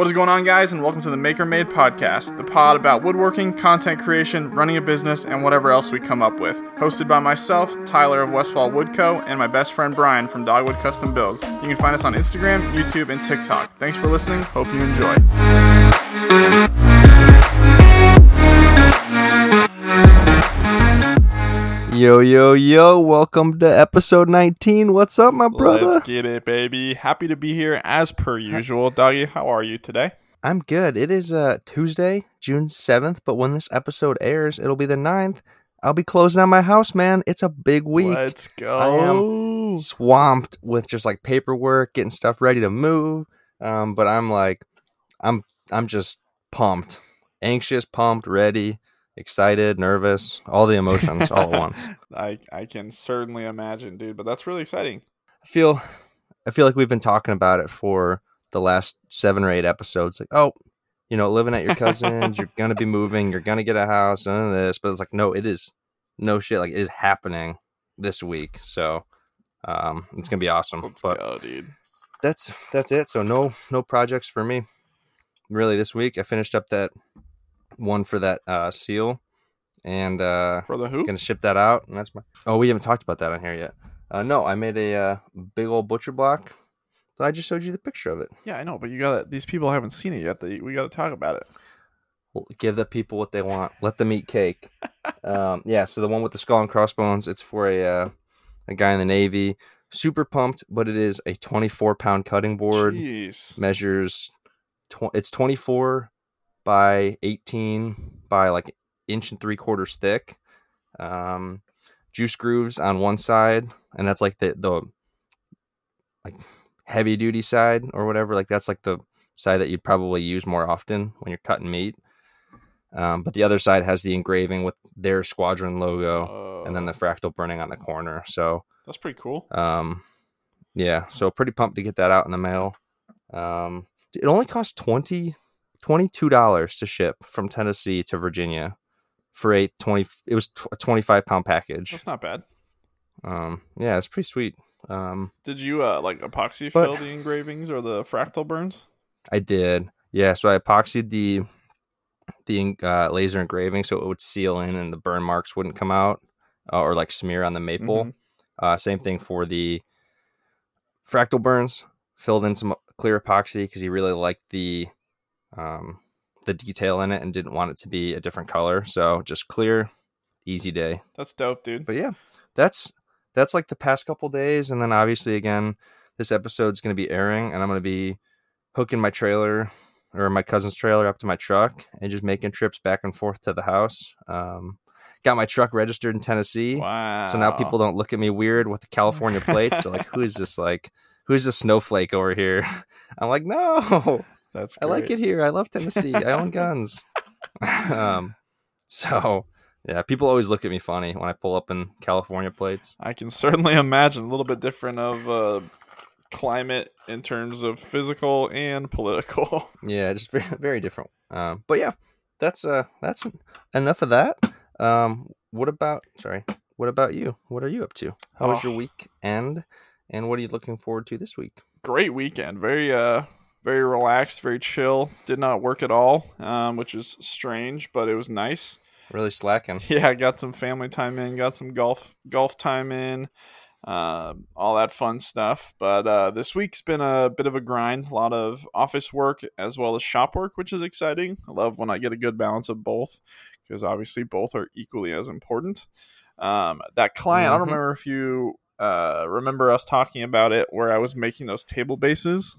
What is going on, guys, and welcome to the Maker Made Podcast, the pod about woodworking, content creation, running a business, and whatever else we come up with. Hosted by myself, Tyler of Westfall Wood Co., and my best friend Brian from Dogwood Custom Builds. You can find us on Instagram, YouTube, and TikTok. Thanks for listening. Hope you enjoy. Yo, yo, yo, welcome to episode 19. What's up, my brother? Let's get it, baby. Happy to be here as per usual. Doggy, how are you today? I'm good. It is uh, Tuesday, June 7th, but when this episode airs, it'll be the 9th. I'll be closing on my house, man. It's a big week. Let's go. I am swamped with just like paperwork, getting stuff ready to move. Um, but I'm like, I'm, I'm just pumped, anxious, pumped, ready, excited, nervous, all the emotions all at once. I, I can certainly imagine, dude, but that's really exciting. I feel I feel like we've been talking about it for the last seven or eight episodes. Like, oh, you know, living at your cousin's, you're gonna be moving, you're gonna get a house, and this. But it's like, no, it is no shit. Like, it is happening this week. So, um, it's gonna be awesome. Let's but go, dude. that's that's it. So no no projects for me. Really, this week I finished up that one for that uh, seal, and uh, For the hoop? gonna ship that out. And that's my. Oh, we haven't talked about that on here yet. Uh, no, I made a uh, big old butcher block. So I just showed you the picture of it. Yeah, I know, but you got these people haven't seen it yet. They, we got to talk about it. Well, give the people what they want. Let them eat cake. um, yeah. So the one with the skull and crossbones, it's for a uh, a guy in the navy. Super pumped, but it is a 24 pound cutting board. Jeez. Measures. Tw- it's 24 by 18 by like inch and three quarters thick. Um, juice grooves on one side, and that's like the the like heavy duty side or whatever. Like that's like the side that you'd probably use more often when you're cutting meat. Um, but the other side has the engraving with their squadron logo and then the Oh, fractal burning on the corner. So that's pretty cool. um, yeah, so pretty pumped to get that out in the mail. Um, it only cost 20 $22 to ship from Tennessee to Virginia for a 20 it was a 25 pound package. That's not bad. Um, yeah, it's pretty sweet. Um, Did you uh like epoxy But- fill the engravings or the fractal burns? I did. Yeah, so I epoxied the the uh, laser engraving so it would seal in and the burn marks wouldn't come out uh, or like smear on the maple. Mhm. Uh, same thing for the fractal burns. Filled in some clear epoxy because he really liked the um, the detail in it and didn't want it to be a different color. So just clear, easy day. That's dope, dude. But yeah, that's that's like the past couple days, and then obviously again, this episode's going to be airing, and I'm going to be hooking my trailer or my cousin's trailer up to my truck and just making trips back and forth to the house. Um, got my truck registered in Tennessee. Wow. So now people don't look at me weird with the California plates. They're like, "Who is this? Like, who's this snowflake over here?" I'm like, "No, That's I like it here. I love Tennessee. I own guns." um, so yeah, people always look at me funny when I pull up in California plates. I can certainly imagine a little bit different of uh climate in terms of physical and political. Yeah, just very, very different. Um, but yeah, that's uh, that's enough of that. Um, what about? Sorry, what about you? What are you up to? How was your Oh. weekend? And what are you looking forward to this week? Great weekend. Very uh very relaxed, very chill. Did not work at all, um, which is strange, but it was nice. Really slacking. Yeah, I got some family time in, got some golf golf time in, uh, all that fun stuff. But uh, this week's been a bit of a grind. A lot of office work as well as shop work, which is exciting. I love when I get a good balance of both because obviously both are equally as important. Um, that client, I don't Mhm. remember if you uh, remember us talking about it, where I was making those table bases.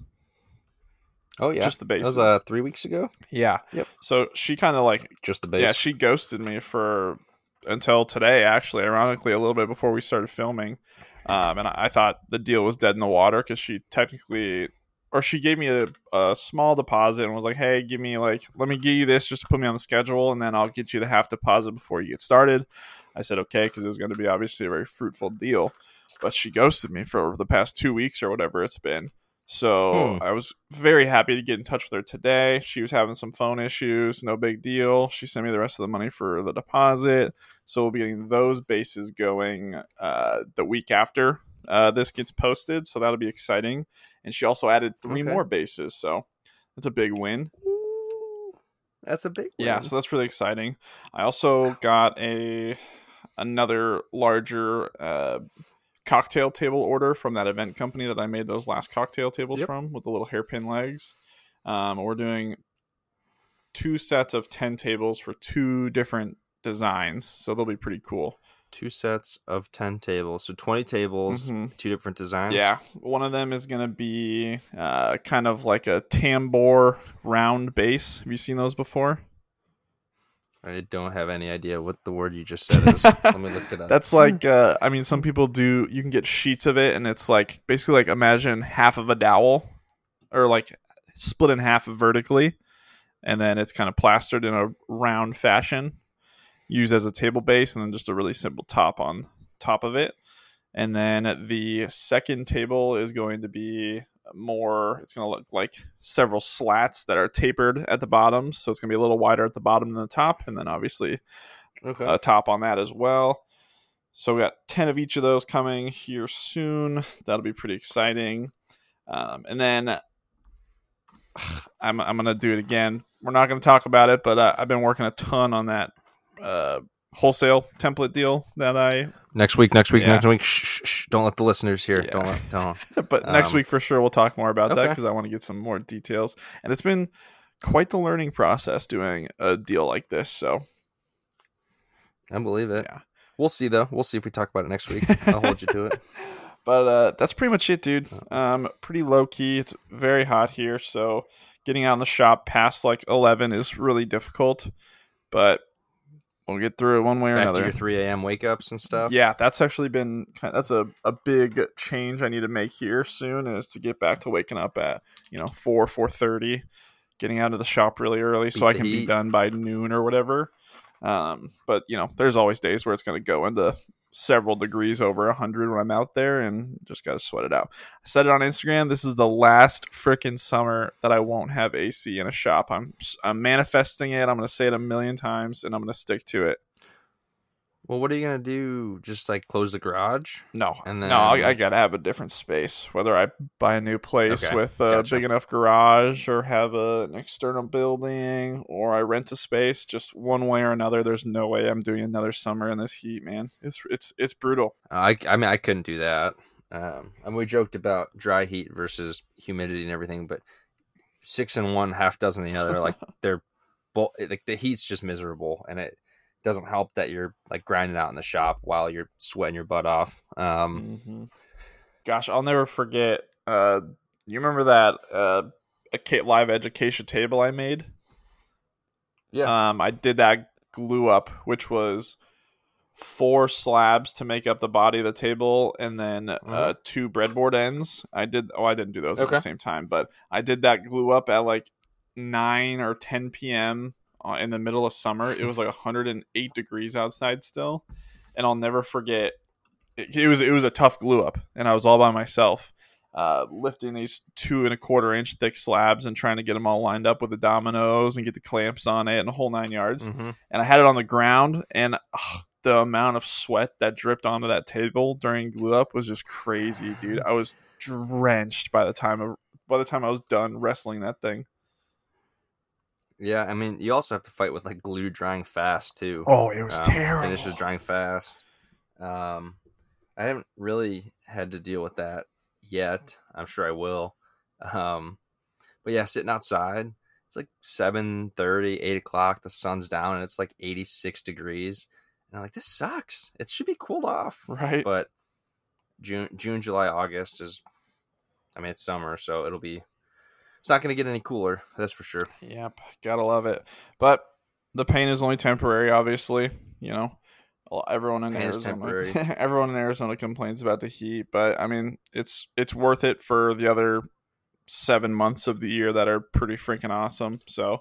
Oh yeah, Just the that was uh three weeks ago. Yeah. Yep. So she kind of like Just the base. yeah, she ghosted me for until today. Actually, ironically, a little bit before we started filming, um, and I, I thought the deal was dead in the water because she technically, or she gave me a, a small deposit and was like, "Hey, give me like, let me give you this just to put me on the schedule, and then I'll get you the half deposit before you get started." I said okay because it was going to be obviously a very fruitful deal, but she ghosted me for the past two weeks or whatever it's been. So Hmm. I was very happy to get in touch with her today. She was having some phone issues, no big deal. She sent me the rest of the money for the deposit. So we'll be getting those bases going uh, the week after uh, this gets posted. So that'll be exciting. And she also added three Okay. more bases. So that's a big win. That's a big win. Yeah, so that's really exciting. I also got a another larger uh, cocktail table order from that event company that I made those last cocktail tables Yep. from with the little hairpin legs. Um, we're doing two sets of 10 tables for two different designs, so they'll be pretty cool. two sets of 10 tables. So 20 tables, Mhm. two different designs. Yeah, one of them is going to be uh, kind of like a tambour round base. Have you seen those before? I don't have any idea what the word you just said is. Let me look it up. That's like, uh, I mean, some people do. You can get sheets of it, and it's like basically like imagine half of a dowel, or like split in half vertically, and then it's kind of plastered in a round fashion, used as a table base, and then just a really simple top on top of it. And then the second table is going to be more. It's going to look like several slats that are tapered at the bottom, so it's going to be a little wider at the bottom than the top, and then obviously okay. a top on that as well. So we got 10 of each of those coming here soon. That'll be pretty exciting. Um, and then I'm, I'm going to do it again. We're not going to talk about it, but uh, I've been working a ton on that uh, wholesale template deal that I. next week, next week, Yeah. next week. Shh, shh, shh. Don't let the listeners hear. Yeah. Don't let, don't. But next Um, week for sure, we'll talk more about that because I want to get some more details. And it's been quite the learning process doing a deal like this. So I believe it. Yeah. We'll see, though. We'll see if we talk about it next week. I'll hold you to it. but uh, that's pretty much it, dude. Um, pretty low key. It's very hot here, so getting out in the shop past like eleven is really difficult. But we'll get through it one way or Back another. to your 3 a.m. wake ups and stuff. Yeah, that's actually been that's a, a big change I need to make here soon is to get back to waking up at you know four four thirty, getting out of the shop really early so I can be done by noon or whatever. Um, but you know, there's always days where it's going to go into several degrees over hundred when I'm out there, and just got to sweat it out. I said it on Instagram. This is the last frickin' summer that I won't have AC in a shop. I'm I'm manifesting it. I'm going to say it a million times, and I'm going to stick to it. Well, what are you going to do? Just like close the garage? No, And no, I, I gotta have a different space. Whether I buy a new place Okay, with a gotcha. big enough garage, or have a, an external building, or I rent a space, just one way or another. There's no way I'm doing another summer in this heat, man. It's it's it's brutal. I, I mean, I couldn't do that. Um, and we joked about dry heat versus humidity and everything, but six and one, half dozen the other. Like they're both like the heat's just miserable, and it doesn't help that you're like grinding out in the shop while you're sweating your butt off. Um, Mhm. Gosh, I'll never forget. Uh, you remember that uh, a live education table I made? yeah, Um, I did that glue up, which was four slabs to make up the body of the table, and then uh, Mhm. two breadboard ends. I did. Oh, I didn't do those at the same time, but I did that glue up at like nine or ten p.m. uh, in the middle of summer. It was like 108 degrees outside still, and I'll never forget. It, it was it was a tough glue up, and I was all by myself. Uh, lifting these two and a quarter inch thick slabs and trying to get them all lined up with the dominoes and get the clamps on it and the whole nine yards Mhm. and I had it on the ground, and ugh, the amount of sweat that dripped onto that table during glue up was just crazy, dude. I was drenched by the time of by the time I was done wrestling that thing. Yeah. I mean, you also have to fight with like glue drying fast too. Oh, it was Um, terrible. Finishes drying fast. Um, I haven't really had to deal with that yet. I'm sure I will. Um, but yeah, sitting outside, it's like 7 30, 8 o'clock. The sun's down and it's like 86 degrees. And I'm like, this sucks. It should be cooled off. right? But June, June, July, August is, I mean, it's summer, so it'll be, it's not going to get any cooler. That's for sure. Yep, gotta love it. But the pain is only temporary, obviously. You know, everyone in Pain is Arizona, temporary. everyone in Arizona complains about the heat, but I mean, it's it's worth it for the other seven months of the year that are pretty freaking awesome. So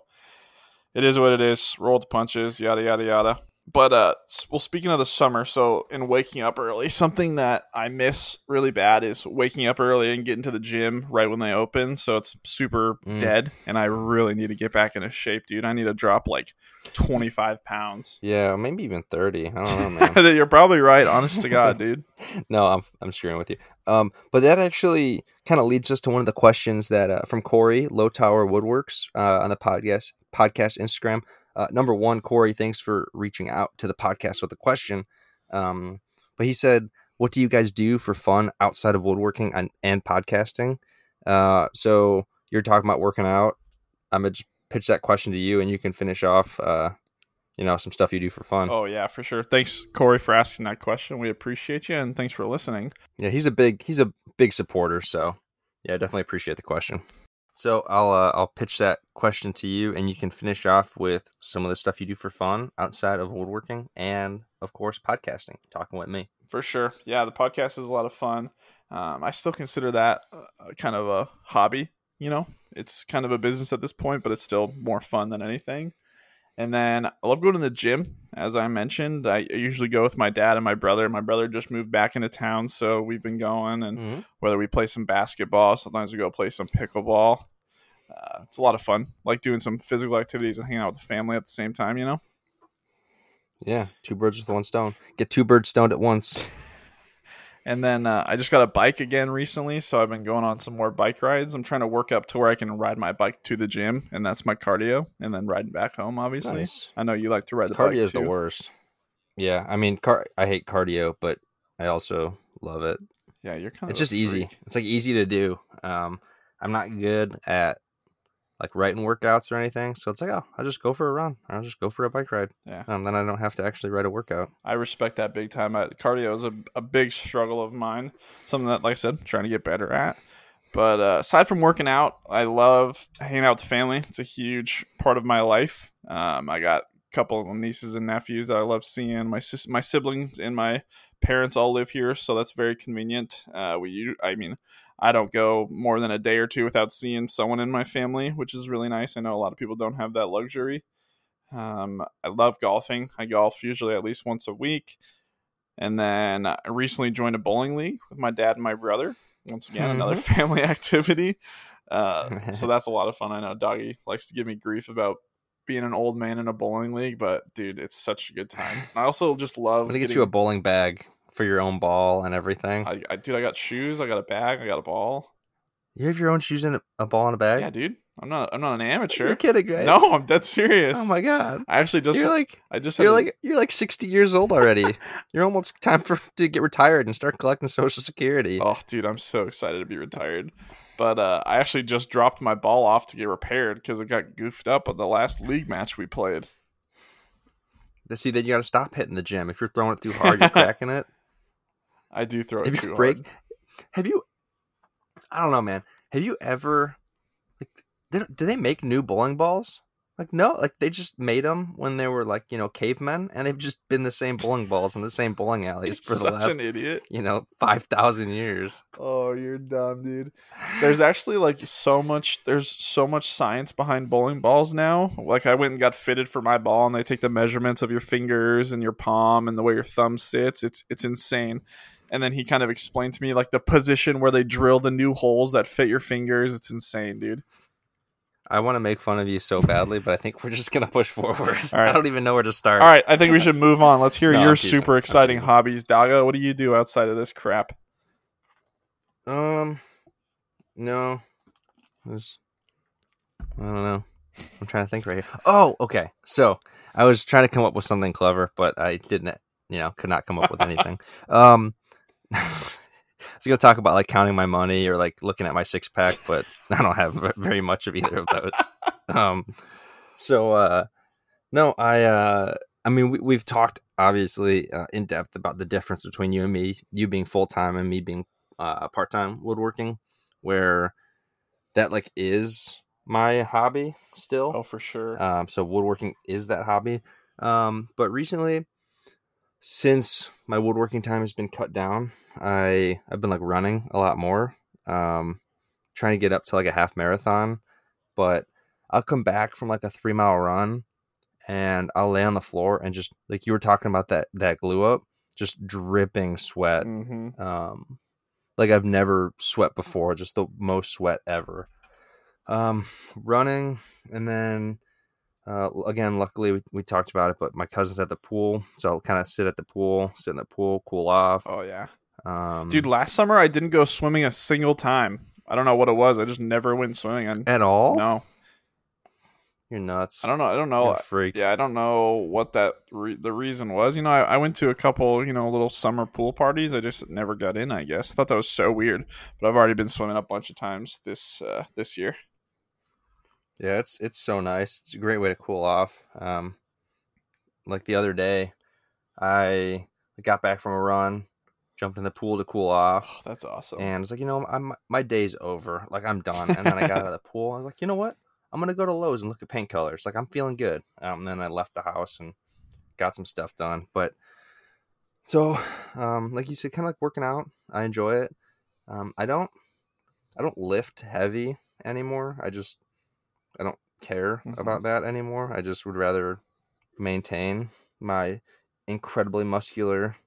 it is what it is. Roll the punches, yada yada yada. But uh, well, speaking of the summer, so in waking up early, something that I miss really bad is waking up early and getting to the gym right when they open. So it's super Mm. dead, and I really need to get back into shape, dude. I need to drop like twenty five pounds. Yeah, maybe even thirty. I don't know, man. You're probably right, honest to God, dude. no, I'm I'm screwing with you. Um, but that actually kind of leads us to one of the questions that uh, from Corey Low Tower Woodworks uh, on the podcast podcast Instagram. Uh, number one, Corey, thanks for reaching out to the podcast with a question. Um, but he said, "What do you guys do for fun outside of woodworking and, and podcasting?" Uh, so you're talking about working out. I'm gonna just pitch that question to you, and you can finish off. Uh, you know, some stuff you do for fun. Oh yeah, for sure. Thanks, Corey, for asking that question. We appreciate you, and thanks for listening. Yeah, he's a big he's a big supporter, so yeah, definitely appreciate the question. So I'll uh, I'll pitch that question to you, and you can finish off with some of the stuff you do for fun outside of woodworking, and of course podcasting, talking with me. For sure. Yeah, the podcast is a lot of fun. Um, I still consider that uh, kind of a hobby. You know, it's kind of a business at this point, but it's still more fun than anything. And then I love going to the gym. As I mentioned, I usually go with my dad and my brother. My brother just moved back into town, so we've been going. And Mm-hmm. whether we play some basketball, sometimes we go play some pickleball. Uh, it's a lot of fun. Like doing some physical activities and hanging out with the family at the same time. You know. Yeah, two birds with one stone. Get two birds stoned at once. And then uh, I just got a bike again recently, so I've been going on some more bike rides. I'm trying to work up to where I can ride my bike to the gym, and that's my cardio, and then riding back home. Obviously, Nice. I know you like to ride the bike Cardio is the worst. Yeah, I mean, car- I hate cardio, but I also love it. Yeah, you're kind of. it's just easy. It's like easy to do. Um, I'm not good at like writing workouts or anything, so it's like, oh, I'll just go for a run. I'll just go for a bike ride. Yeah. Um, then I don't have to actually write a workout. I respect that big time. I, cardio is a, a big struggle of mine. Something that, like I said, I'm trying to get better at. But uh, aside from working out, I love hanging out with the family. It's a huge part of my life. Um, I got a couple of nieces and nephews that I love seeing. My sis- my siblings and my parents all live here, so that's very convenient. Uh, we, I mean, I don't go more than a day or two without seeing someone in my family, which is really nice. I know a lot of people don't have that luxury. Um, I love golfing. I golf usually at least once a week. And then I recently joined a bowling league with my dad and my brother. Once again, another family activity. Uh, so that's a lot of fun. I know Doggy likes to give me grief about being an old man in a bowling league, but dude, it's such a good time. I also just love I'm gonna get getting- you a bowling bag for your own ball and everything. I, I, dude, I got shoes. I got a bag. I got a ball. you have your own shoes and a- ball and a bag. Yeah, dude. I'm not. I'm not an amateur. You're kidding, right? No, I'm dead serious. Oh my god. I actually just. you're like I just. you're to- like you're like 60 years old already. you're almost time for to get retired and start collecting social security. Oh, dude, I'm so excited to be retired. But uh, I actually just dropped my ball off to get repaired because it got goofed up on the last league match we played. See, then you got to stop hitting the gym. If you're throwing it too hard, you're cracking it. I do throw it too break? hard. Have you? I don't know, man. Have you ever? Like, do they make new bowling balls? Like, no. Like they just made them when they were like you know cavemen, and they've just been the same bowling balls in the same bowling alleys for the last an idiot. you know five thousand years. Oh, you're dumb, dude. There's actually like so much. There's so much science behind bowling balls now. Like I went and got fitted for my ball, and they take the measurements of your fingers and your palm and the way your thumb sits. It's it's insane. And then he kind of explained to me like the position where they drill the new holes that fit your fingers. It's insane, dude. I want to make fun of you so badly, but I think we're just gonna push forward. All right. I don't even know where to start. All right, I think we should move on. Let's hear No, your super exciting hobbies, Daga. What do you do outside of this crap? Um, no, There's- I don't know. I'm trying to think right here. Oh, okay. So I was trying to come up with something clever, but I didn't. You know, could not come up with anything. um, I was gonna talk about like counting my money or like looking at my six pack, but I don't have very much of either of those. Um, so uh, no, I uh, I mean we, we've talked obviously uh, in depth about the difference between you and me, you being full time and me being uh, part time woodworking, where that like is my hobby still. Oh, for sure. Um, so woodworking is that hobby. Um, but recently, since my woodworking time has been cut down, I I've been like running a lot more. Um, trying to get up to like a half marathon, but I'll come back from like a three mile run, and I'll lay on the floor and just like you were talking about that that glue up, just dripping sweat. Mm-hmm. Um, like I've never sweat before, just the most sweat ever. Um, running and then uh, again, luckily we, we talked about it, but my cousin's at the pool, so I'll kind of sit at the pool, sit in the pool, cool off. Oh yeah, Um, dude. Last summer I didn't go swimming a single time. I don't know what it was. I just never went swimming. And at all? no, You're nuts. I don't know. I don't know. freak. Yeah, I don't know what that re- the reason was. You know, I, I went to a couple, you know, little summer pool parties. I just never got in. I guess I thought that was so weird. But I've already been swimming a bunch of times this uh, this year. Yeah, it's it's so nice. It's a great way to cool off. Um, like the other day, I got back from a run, jumped in the pool to cool off, Oh, that's awesome. and I was like, you know, I'm my day's over. Like I'm done. And then I got out of the pool. I was like, you know what? I'm gonna go to Lowe's and look at paint colors. Like I'm feeling good. Um, and then I left the house and got some stuff done. But so, um, like you said, kind of like working out. I enjoy it. Um, I don't, I don't lift heavy anymore. I just, care Mhm. about that anymore. I just would rather maintain my incredibly muscular,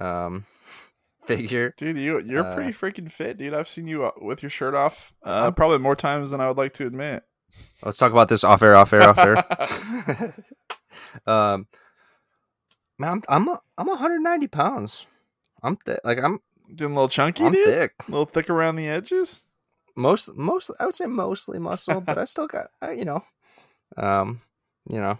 um, figure. Dude, you you're Uh, pretty freaking fit, dude. I've seen you uh, with your shirt off, uh, probably more times than I would like to admit. Let's talk about this off air, off air, off air. um, man, I'm I'm I'm 190 pounds. I'm thick. Like I'm Getting a little chunky, I'm dude. thick. A little thick around the edges. Most most I would say mostly muscle, but I still got I, you know, um, you know.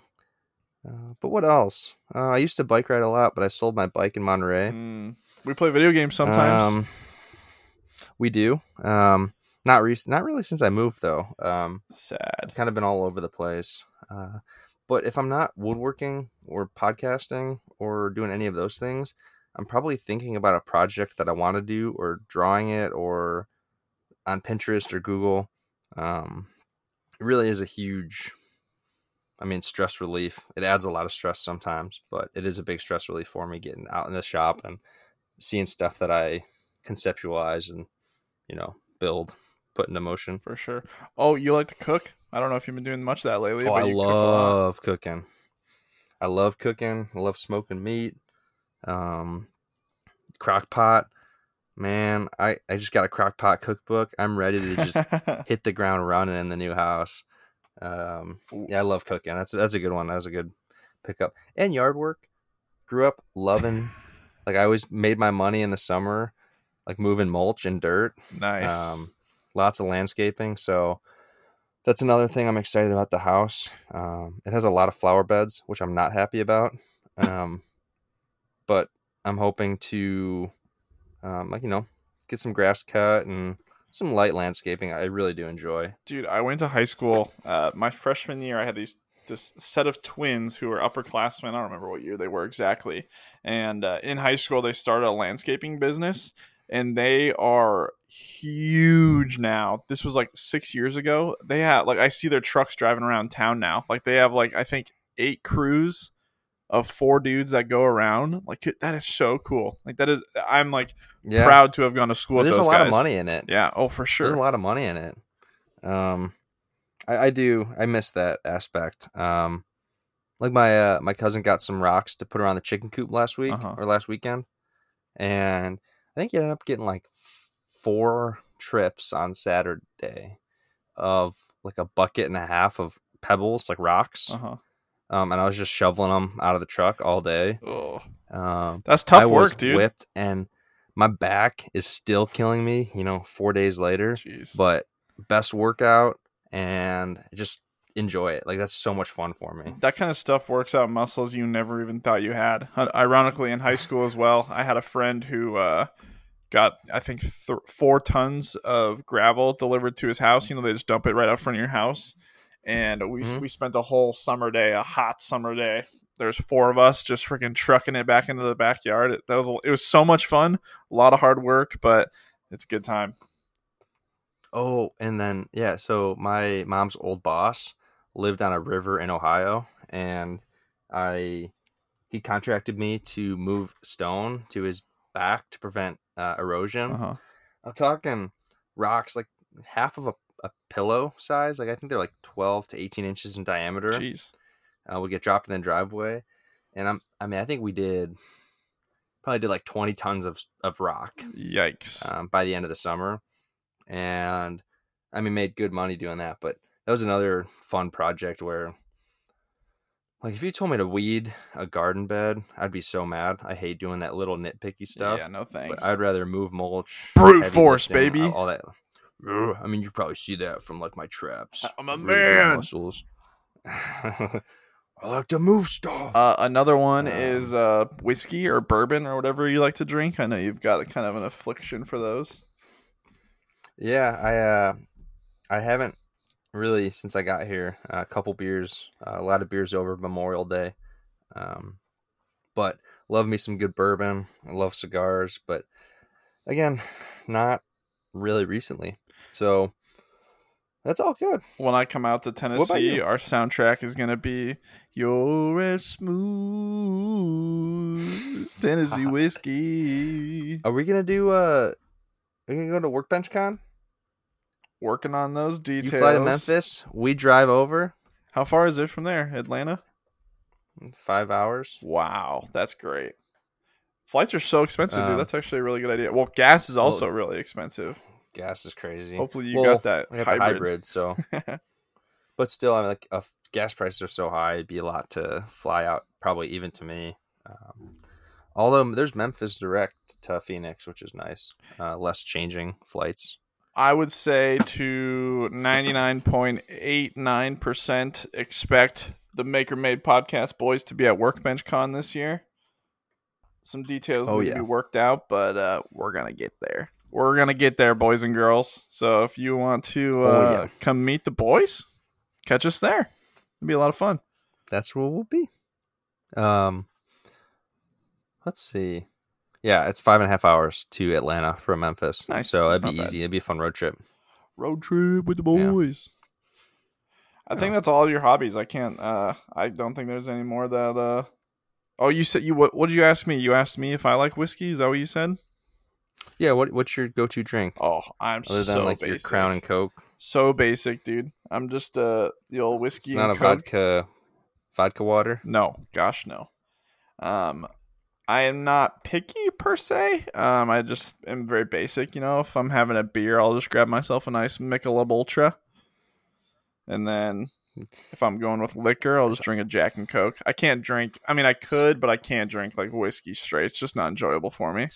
Uh, but what else? Uh, I used to bike ride a lot, but I sold my bike in Monterey. Mm. We play video games sometimes. Um, we do. Um, not recent, not really since I moved though. Um, Sad. kind of been all over the place. Uh, but if I'm not woodworking or podcasting or doing any of those things, I'm probably thinking about a project that I want to do or drawing it or on Pinterest or Google. Um, it really is a huge, I mean, stress relief. It adds a lot of stress sometimes, but it is a big stress relief for me getting out in the shop and seeing stuff that I conceptualize and, you know, build, put into motion. For sure. Oh, you like to cook? I don't know if you've been doing much of that lately. Oh, but I you cook love cooking. I love cooking. I love smoking meat. Um, crock pot. Man, I, I just got a crock pot cookbook. I'm ready to just hit the ground running in the new house. Um, yeah, I love cooking. That's that's a good one. That was a good pickup. And yard work. Grew up loving. like I always made my money in the summer, like moving mulch and dirt. nice. Um, lots of landscaping. So that's another thing I'm excited about the house. Um, it has a lot of flower beds, which I'm not happy about. Um, but I'm hoping to, um, like, you know, get some grass cut and some light landscaping. I really do enjoy. Dude, I went to high school. Uh, my freshman year, I had these this set of twins who were upperclassmen. I don't remember what year they were exactly. And uh, in high school, they started a landscaping business, and they are huge now. This was like six years ago. They have like I see their trucks driving around town now. Like they have like I think eight crews of four dudes that go around. Like that is so cool. Like that is I'm like Yeah. proud to have gone to school with There's a lot guys. of money in it. Yeah. Oh, for There's sure. a lot of money in it. Um, I, I do. I miss that aspect. Um, like my uh, my cousin got some rocks to put around the chicken coop last week Uh-huh. or last weekend, and I think he ended up getting like f- four trips on Saturday of like a bucket and a half of pebbles, like rocks. Uh huh. Um, and I was just shoveling them out of the truck all day. Oh, Um, that's tough I was work, dude. whipped, and my back is still killing me. You know, four days later Jeez. but best workout and just enjoy it. Like that's so much fun for me. that kind of stuff works out muscles you never even thought you had. Ironically, in high school as well, I had a friend who uh, got I think th- four tons of gravel delivered to his house. You know, they just dump it right out front of your house, and we Mhm. we spent a whole summer day, a hot summer day. There's four of us just freaking trucking it back into the backyard. It, that was it was so much fun, a lot of hard work, but it's a good time. Oh, and then yeah, so my mom's old boss lived on a river in Ohio and I he contracted me to move stone to his back to prevent uh, erosion. Uh huh. I'm talking rocks like half of a, a pillow size. Like I think they're like 12 to 18 inches in diameter. Jeez. uh, would get dropped in the driveway, and I'm I mean I think we did probably did like 20 tons of of rock Yikes. um, by the end of the summer, and I mean made good money doing that. But that was another fun project where, like, if you told me to weed a garden bed, I'd be so mad. I hate doing that little nitpicky stuff. Yeah, no thanks. But I'd rather move mulch, Brute force, lifting, baby. all that. Ugh, I mean, you probably see that from like my traps. I'm a Really man. Muscles. I like to move stuff. Uh, another one Um, is uh, whiskey or bourbon or whatever you like to drink. I know you've got a kind of an affliction for those. Yeah, I uh, I haven't really since I got here. a couple beers, uh, a lot of beers over Memorial Day, um, but love me some good bourbon. I love cigars, but again, not really recently. So that's all good. When I come out to Tennessee, our soundtrack is gonna be "You're as smooth as Tennessee whiskey." Are we gonna do? Uh, are we gonna go to Workbench Con? Working on those details. You fly to Memphis. We drive over. How far is it from there? Atlanta. Five hours. Wow, that's great. Flights are so expensive, dude. Um, That's actually a really good idea. Well, gas is well- also really expensive. Gas is crazy. Hopefully, you Well, got that I got hybrid. hybrid, so. but still, I mean, like uh, gas prices are so high, it'd be a lot to fly out. Probably even to me. Um, although there's Memphis direct to Phoenix, which is nice. Uh, less changing flights. I would say to 99.89% expect the Maker Made podcast boys to be at Workbench Con this year. Some details Oh, need yeah. to be worked out, but uh, we're going to get there. We're going to get there, boys and girls. So if you want to uh, Oh, yeah. come meet the boys, catch us there. It'd be a lot of fun. That's where we'll be. Um, let's see. Yeah, it's five and a half hours to Atlanta from Memphis. Nice. So That's it'd be not bad. easy. It'd be a fun road trip. Road trip with the Yeah. boys. I think that's all your hobbies. I can't. Uh, I don't think there's any more that. Uh... Oh, you said you. What? What did you ask me? You asked me if I like whiskey. Is that what you said? Yeah. What What's your go to drink Oh, I'm other than so like your basic. Crown and Coke? so basic, dude. I'm just uh the old whiskey. It's not a Coke. vodka. Vodka water. No, gosh, no. Um, I am not picky per se. Um, I just am very basic. You know, if I'm having a beer, I'll just grab myself a nice Michelob Ultra, and then if I'm going with liquor, I'll just drink a Jack and Coke. I can't drink. I mean, I could, but I can't drink like whiskey straight. It's just not enjoyable for me.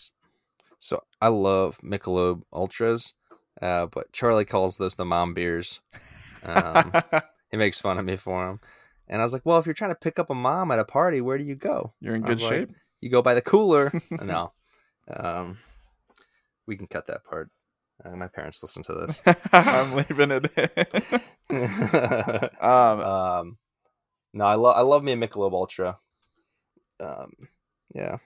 So I love Michelob Ultras, uh, but Charlie calls those the mom beers. Um, he makes fun of me for them, and I was like, "Well, if you're trying to pick up a mom at a party, where do you go? You're in good like, shape. You go by the cooler." no, um, we can cut that part. Uh, my parents listen to this. I'm leaving it. um, um, no, I love I love me a Michelob Ultra. Um, yeah,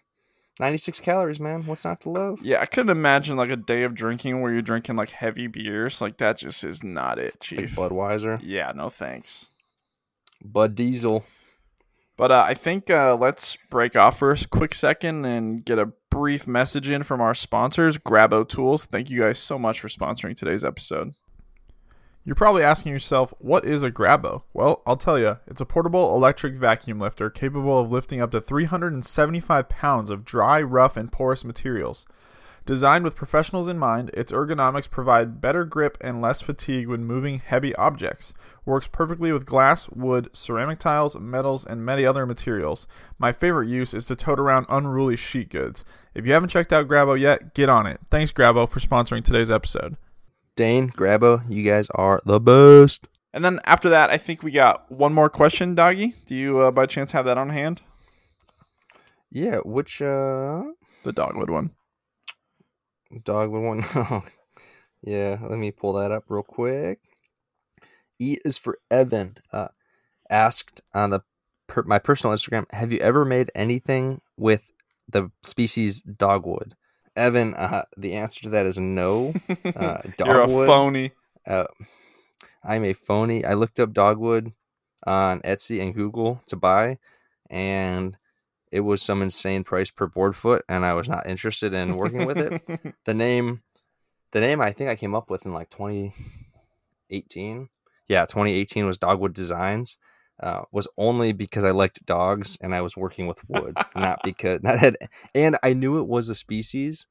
ninety six calories, man. What's not to love? Yeah, I couldn't imagine like a day of drinking where you're drinking like heavy beers. Like that just is not it, Like chief. Budweiser, yeah, no thanks. Bud Diesel. But uh, I think uh, let's break off for a quick second and get a brief message in from our sponsors, Grabo Tools. Thank you guys so much for sponsoring today's episode. You're probably asking yourself, what is a Grabo? Well, I'll tell you. It's a portable electric vacuum lifter capable of lifting up to 375 pounds of dry, rough, and porous materials. Designed with professionals in mind, its ergonomics provide better grip and less fatigue when moving heavy objects. Works perfectly with glass, wood, ceramic tiles, metals, and many other materials. My favorite use is to tote around unruly sheet goods. If you haven't checked out Grabo yet, get on it. Thanks, Grabo, for sponsoring today's episode. Dane, Grabo, you guys are the best. And then after that, I think we got one more question, Doggy. Do you, uh, by chance, have that on hand? Yeah, which uh The dogwood one. Dogwood one. yeah, let me pull that up real quick. E is for Evan. Uh, asked on the per- my personal Instagram, have you ever made anything with the species dogwood? Evan, uh, the answer to that is no. Uh, You're a dogwood. phony. Uh, I'm a phony. I looked up dogwood on Etsy and Google to buy, and it was some insane price per board foot, and I was not interested in working with it. The name, the name I think I came up with in like 2018. Yeah, 2018 was Dogwood Designs. Uh, was only because I liked dogs and I was working with wood, not because not had, and I knew it was a species,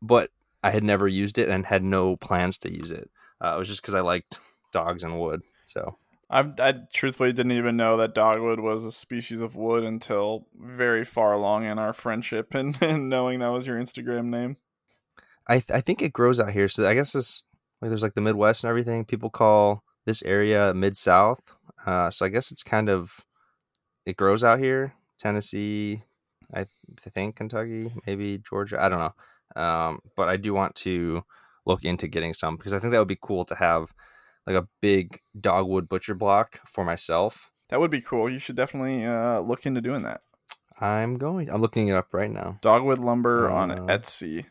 but I had never used it and had no plans to use it. Uh, it was just because I liked dogs and wood. So I, I truthfully didn't even know that dogwood was a species of wood until very far along in our friendship and, and knowing that was your Instagram name. I th- I think it grows out here. So I guess this like there's like the Midwest and everything. People call this area Mid South. Uh, so I guess it's kind of it grows out here. Tennessee, I think Kentucky, maybe Georgia. I don't know. Um, but I do want to look into getting some because I think that would be cool to have like a big dogwood butcher block for myself. That would be cool. You should definitely uh, look into doing that. I'm going. I'm looking it up right now. Dogwood lumber on Uh, Etsy.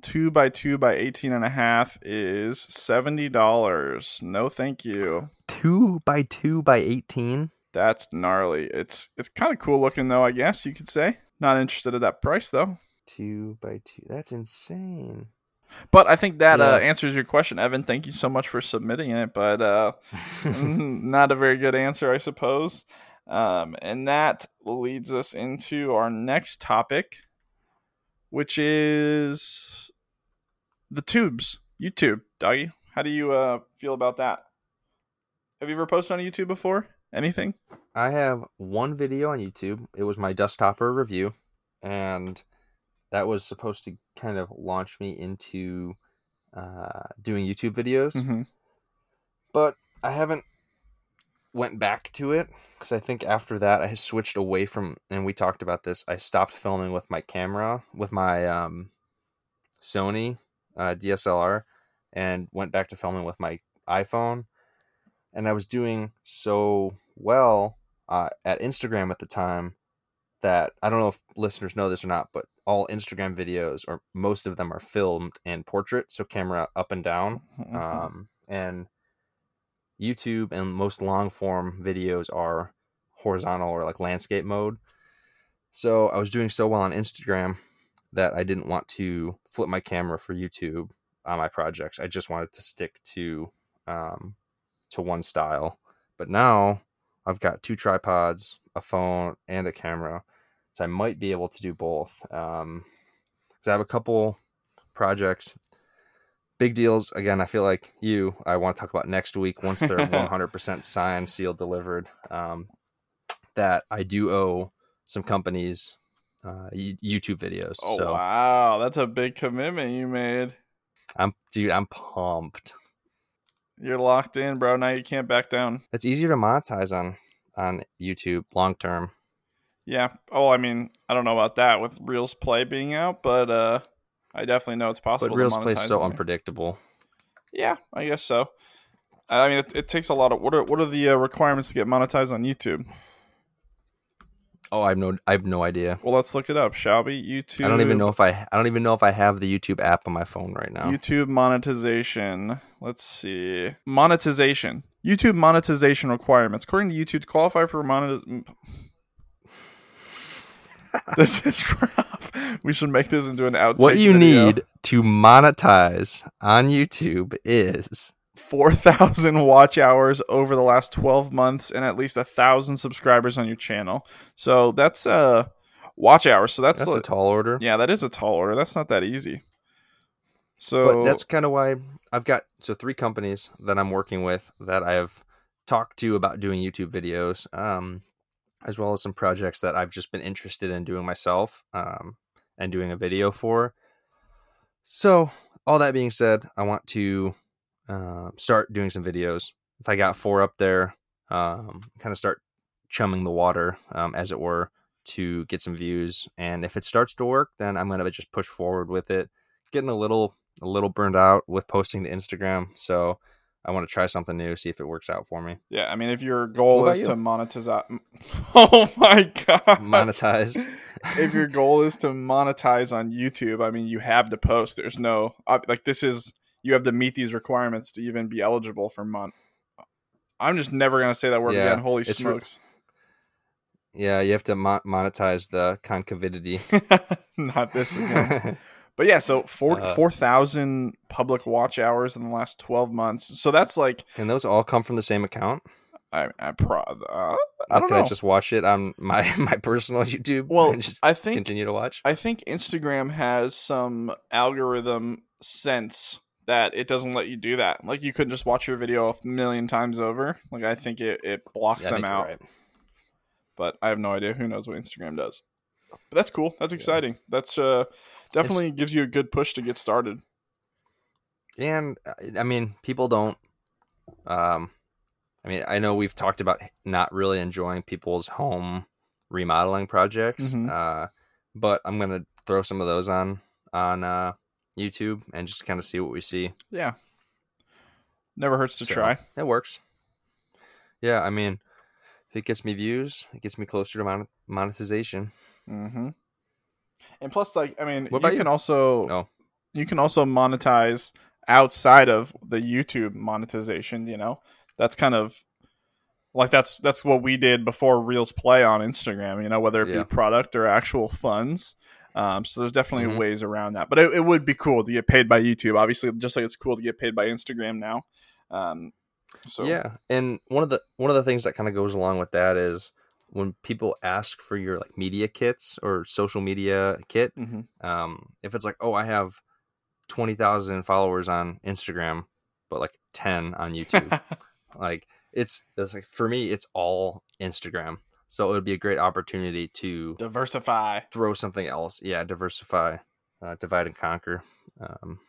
Two by two by eighteen and a half is seventy dollars. No, thank you. Two by two by eighteen. That's gnarly. It's it's kind of cool looking though. I guess you could say. Not interested at that price though. Two by two. That's insane. But I think that uh, answers your question, Evan. Thank you so much for submitting it. But uh, not a very good answer, I suppose. Um, and that leads us into our next topic, which is the tubes. YouTube, doggy. How do you uh, feel about that? Have you ever posted on YouTube before? Anything? I have one video on YouTube. It was my desktopper review, and that was supposed to kind of launch me into uh, doing YouTube videos. Mm-hmm. But I haven't went back to it because I think after that I switched away from. And we talked about this. I stopped filming with my camera with my um, Sony uh, DSLR and went back to filming with my iPhone. And I was doing so well uh, at Instagram at the time that I don't know if listeners know this or not, but all Instagram videos or most of them are filmed in portrait, so camera up and down. Mm-hmm. Um, and YouTube and most long form videos are horizontal or like landscape mode. So I was doing so well on Instagram that I didn't want to flip my camera for YouTube on my projects. I just wanted to stick to um, to one style. But now I've got two tripods, a phone, and a camera, so I might be able to do both. Um, 'cause I have a couple projects, big deals. Again, I feel like you. I want to talk about next week once they're 100% signed, sealed, delivered. Um, that I do owe some companies uh, YouTube videos. Oh so wow, that's a big commitment you made. I'm dude, I'm pumped. You're locked in, bro. Now you can't back down. It's easier to monetize on on YouTube long term. Yeah. Oh, I mean, I don't know about that with Reels Play being out, but uh, I definitely know it's possible. But to Reels Play is monetize so unpredictable. Yeah, I guess so. I mean, it, it takes a lot of. What are what are the uh, requirements to get monetized on YouTube? Oh, I have no, I have no idea. Well, let's look it up, shall we? YouTube. I don't even know if I, I don't even know if I have the YouTube app on my phone right now. YouTube monetization. Let's see. Monetization. YouTube monetization requirements. According to YouTube, to qualify for monetization. this is rough. We should make this into an outtake. what you video. need to monetize on YouTube is 4,000 watch hours over the last 12 months and at least a thousand subscribers on your channel. So that's uh watch hours. So that's, that's a like- tall order. yeah, that is a tall order. That's not that easy. So but that's kind of why I've got so three companies that I'm working with that I have talked to about doing YouTube videos, um, as well as some projects that I've just been interested in doing myself um, and doing a video for. So, all that being said, I want to uh, start doing some videos. If I got four up there, um, kind of start chumming the water, um, as it were, to get some views. And if it starts to work, then I'm gonna just push forward with it. Getting a little a little burned out with posting to Instagram, so I want to try something new, see if it works out for me. yeah, I mean, if your goal is about to monetize, oh my god, Monetize. if your goal is to monetize on YouTube, I mean, you have to post. There's no uh, like this is you have to meet these requirements to even be eligible for mon. I'm just never gonna say that word Yeah, again. Holy it's re- smokes! Yeah, you have to mo- monetize the concavidity. Not this again. But yeah, so four Uh, four thousand public watch hours in the last twelve months. So that's like Can those all come from the same account? I I pro. Uh, I don't can know. I just watch it on my my personal YouTube? well, and just I think continue to watch. I think Instagram has some algorithm sense that it doesn't let you do that. Like you couldn't just watch your video a million times over. Like I think it, it blocks Yeah, them out. right. But I have no idea. Who knows what Instagram does? But that's cool. That's exciting. That's uh definitely gives you a good push to get started. and I mean, people don't. Um, I mean, I know we've talked about not really enjoying people's home remodeling projects, Mhm. uh, but I'm gonna throw some of those on on uh, YouTube and just kind of see what we see. Yeah. Never hurts to So, try. It works. Yeah, I mean, if it gets me views, it gets me closer to mon- monetization. Mm-hmm. And plus, like, I mean, you about can you? also No. you can also monetize outside of the YouTube monetization. You know, that's kind of like that's that's what we did before Reels Play on Instagram. You know, whether it Yeah. be product or actual funds. Um, so there's definitely Mhm. ways around that, but it, it would be cool to get paid by YouTube. Obviously, just like it's cool to get paid by Instagram now. Um, so Yeah, and one of the one of the things that kind of goes along with that is when people ask for your like media kits or social media kit. Mhm. Um, if it's like, oh, I have twenty thousand followers on Instagram, but like ten on YouTube, like it's it's like for me, it's all Instagram. So it would be a great opportunity to diversify. throw something else. Yeah, diversify, uh, divide and conquer, um,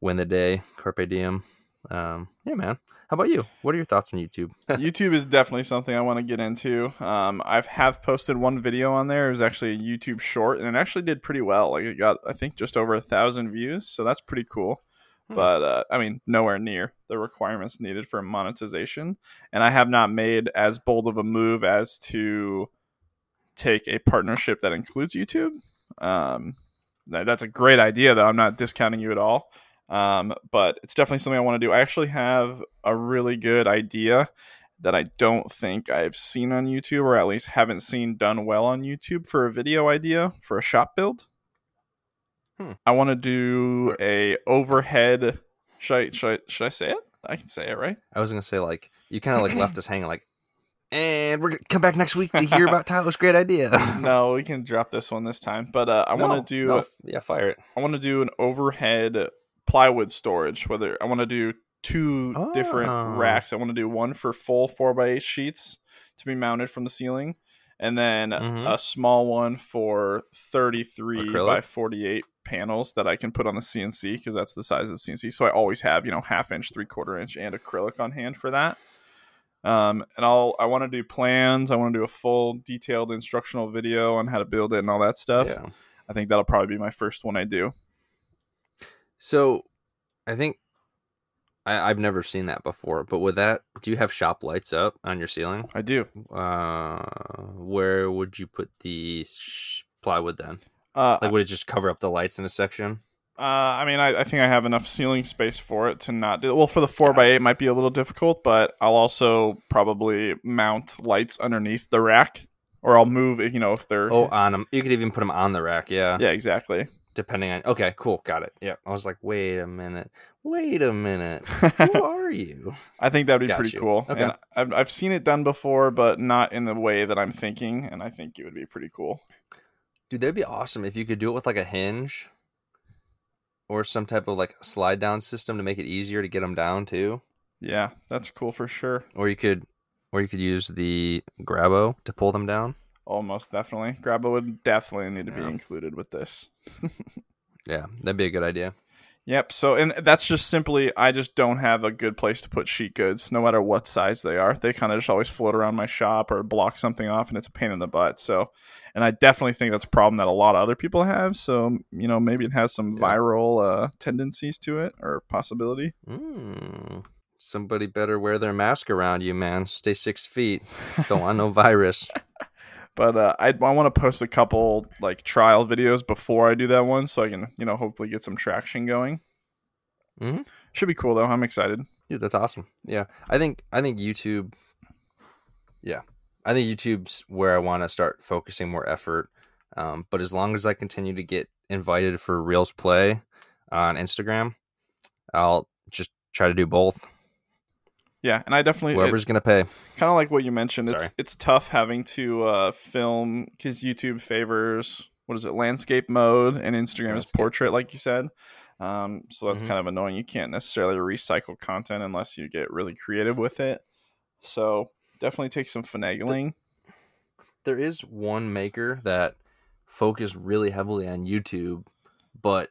win the day, carpe diem. Um, yeah, man. How about you? What are your thoughts on YouTube? YouTube is definitely something I want to get into. Um, I've have posted one video on there. It was actually a YouTube short, and it actually did pretty well. Like it got, I think, just over a thousand views, so that's pretty cool. Hmm. But uh, I mean, nowhere near the requirements needed for monetization. And I have not made as bold of a move as to take a partnership that includes YouTube. Um, that's a great idea, though. I'm not discounting you at all. Um, but it's definitely something I want to do. I actually have a really good idea that I don't think I've seen on YouTube, or at least haven't seen done well on YouTube for a video idea for a shop build. Hmm. I want to do a overhead. Should I, should I should I say it? I can say it, right? I was gonna say like you kind of like left us hanging, like, and we're gonna come back next week to hear about Tyler's great idea. no, we can drop this one this time. But uh, I No, want to do no, yeah, fire it. I want to do an overhead plywood storage. Whether I want to do two Oh. different racks. I want to do one for full four by eight sheets to be mounted from the ceiling, and then Mhm. a small one for thirty three by forty eight panels that I can put on the CNC because that's the size of the CNC. So I always have you know half inch, three quarter inch, and acrylic on hand for that. Um, and I'll I want to do plans. I want to do a full detailed instructional video on how to build it and all that stuff. Yeah. I think that'll probably be my first one I do. So, I think I, I've never seen that before. But with that, do you have shop lights up on your ceiling? I do. Uh, where would you put the sh- plywood then? Uh, Like, would it just cover up the lights in a section? Uh, I mean, I, I think I have enough ceiling space for it to not do. Well, for the four by eight, might be a little difficult, but I'll also probably mount lights underneath the rack, or I'll move. You know, if they're Oh, on them. You could even put them on the rack. Yeah. yeah, exactly. Depending on. Okay, cool. Got it. Yeah. I was like, wait a minute. Wait a minute. Who are you? I think that'd be Got pretty you. cool. Okay. And I've I've seen it done before, but not in the way that I'm thinking, and I think it would be pretty cool. Dude, that'd be awesome if you could do it with like a hinge or some type of like slide down system to make it easier to get them down too. Yeah, that's cool for sure. Or you could, or you could use the Grabo to pull them down. Almost definitely. Grabo would definitely need to be included with this. Yeah, that'd be a good idea. Yep. So, and that's just simply, I just don't have a good place to put sheet goods, no matter what size they are. They kind of just always float around my shop or block something off, and it's a pain in the butt. So, and I definitely think that's a problem that a lot of other people have. So, you know, maybe it has some Yeah. viral uh, tendencies to it or possibility. Mm, somebody better wear their mask around you, man. Stay six feet. Don't want no virus. But uh, I, I want to post a couple like trial videos before I do that one, so I can, you know, hopefully get some traction going. Mhm. Should be cool though. I'm excited. Dude, that's awesome. Yeah, I think I think YouTube. Yeah, I think YouTube's where I want to start focusing more effort. Um, but as long as I continue to get invited for Reels Play on Instagram, I'll just try to do both. Yeah, and I definitely Whoever's gonna pay. kind of like what you mentioned. It's Sorry. it's tough having to uh, film because YouTube favors what is it landscape mode and Instagram is portrait, like you said. Um, so that's Mhm. kind of annoying. You can't necessarily recycle content unless you get really creative with it. So definitely take some finagling. There is one maker that focused really heavily on YouTube, but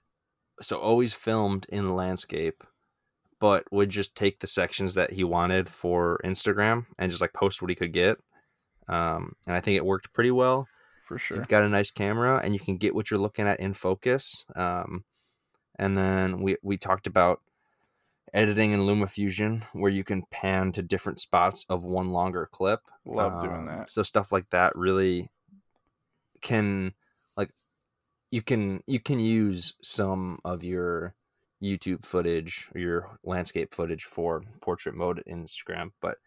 so always filmed in landscape, but would just take the sections that he wanted for Instagram and just like post what he could get. Um, and I think it worked pretty well. for sure. You've got a nice camera and you can get what you're looking at in focus. Um, and then we we talked about editing in LumaFusion where you can pan to different spots of one longer clip. Love doing Um, that. So stuff like that really can like you can you can use some of your YouTube footage or your landscape footage for portrait mode Instagram, but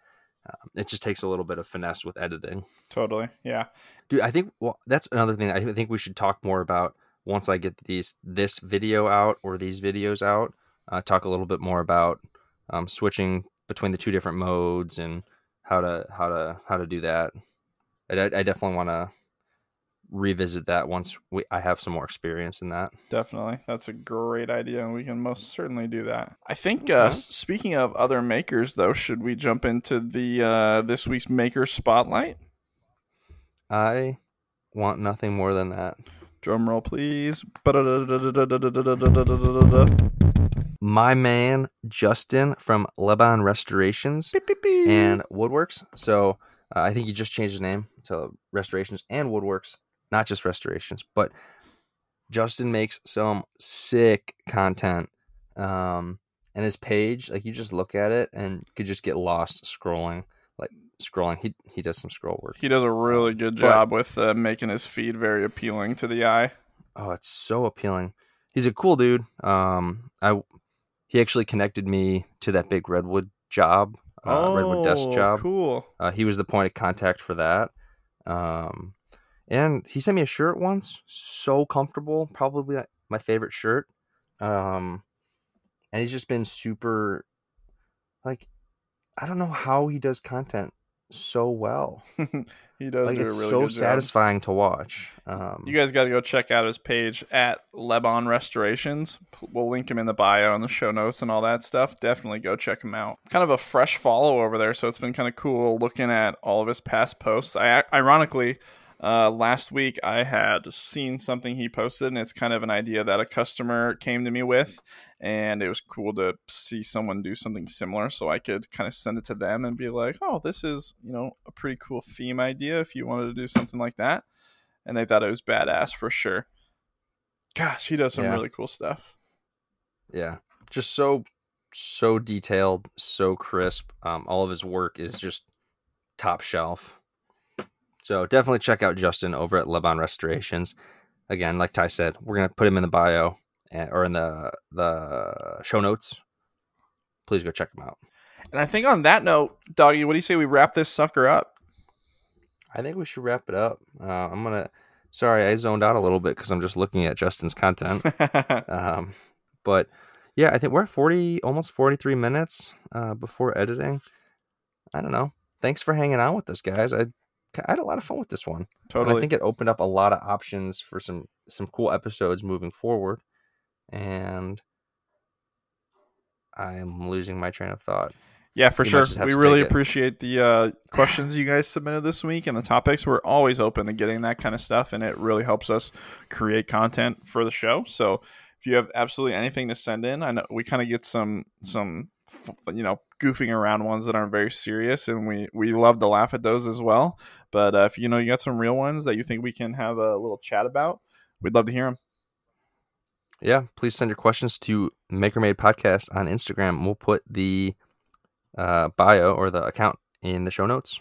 um, it just takes a little bit of finesse with editing. Totally. Yeah. Dude, I think well, that's another thing I think we should talk more about once I get these this video out or these videos out. Uh, talk a little bit more about um, switching between the two different modes and how to how to how to do that. I, I definitely want to revisit that once we I have some more experience in that. Definitely. That's a great idea, and we can most certainly do that. I think, uh, speaking of other makers, though, should we jump into the uh, this week's Maker Spotlight? I want nothing more than that. Drum roll, please. My man Justin from Lebanon Restorations and Woodworks. So uh, I think he just changed his name to Restorations and Woodworks, not just Restorations. But Justin makes some sick content, um, and his page, like you just look at it and could just get lost scrolling, like scrolling. He he does some scroll work. he does a really good But- job with uh, making his feed very appealing to the eye. Oh, it's so appealing. He's a cool dude. Um, I he actually connected me to that big redwood job, uh, redwood desk job. Oh, Cool. Uh, he was the point of contact for that. Um, and he sent me a shirt once, so comfortable, probably my favorite shirt. Um, and he's just been super, like, I don't know how he does content so well. he does Like, do it's really so satisfying to watch. Um, You guys got to go check out his page at Lebanon Restorations. We'll link him in the bio and the show notes and all that stuff. Definitely go check him out. Kind of a fresh follow over there, so it's been kind of cool looking at all of his past posts. I ironically, uh, last week I had seen something he posted, and it's kind of an idea that a customer came to me with, and it was cool to see someone do something similar, so I could kind of send it to them and be like, "Oh, this is you know a pretty cool theme idea if you wanted to do something like that." and they thought it was badass for sure. Gosh, he does some Yeah. really cool stuff. yeah, just so so detailed, so crisp. Um, all of his work is just top shelf. So definitely check out Justin over at Lebanon Restorations. Again, like Ty said, we're gonna put him in the bio and, or in the the show notes. Please go check him out. And I think on that note, doggy, what do you say we wrap this sucker up? I think we should wrap it up. Uh, I'm gonna. Sorry, I zoned out a little bit because I'm just looking at Justin's content. Um, but yeah, I think we're at 40, almost 43 minutes uh, before editing. I don't know. Thanks for hanging out with us, guys. I, I had a lot of fun with this one. And totally. I think it opened up a lot of options for some some cool episodes moving forward. And I'm losing my train of thought. yeah, for might sure. We really take it. appreciate the uh, questions you guys submitted this week and the topics. We're always open to getting that kind of stuff, and it really helps us create content for the show. So if you have absolutely anything to send in, I know we kind of get some some you know goofing around ones that aren't very serious, and we we love to laugh at those as well. But uh, if you know you got some real ones that you think we can have a little chat about, we'd love to hear them. Yeah, please send your questions to Maker Made Podcast on Instagram. We'll put the uh, bio or the account in the show notes.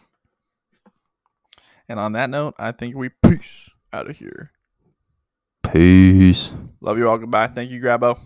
And on that note, I think we peace out of here. Peace. Love you all. Goodbye. Thank you, Grabo.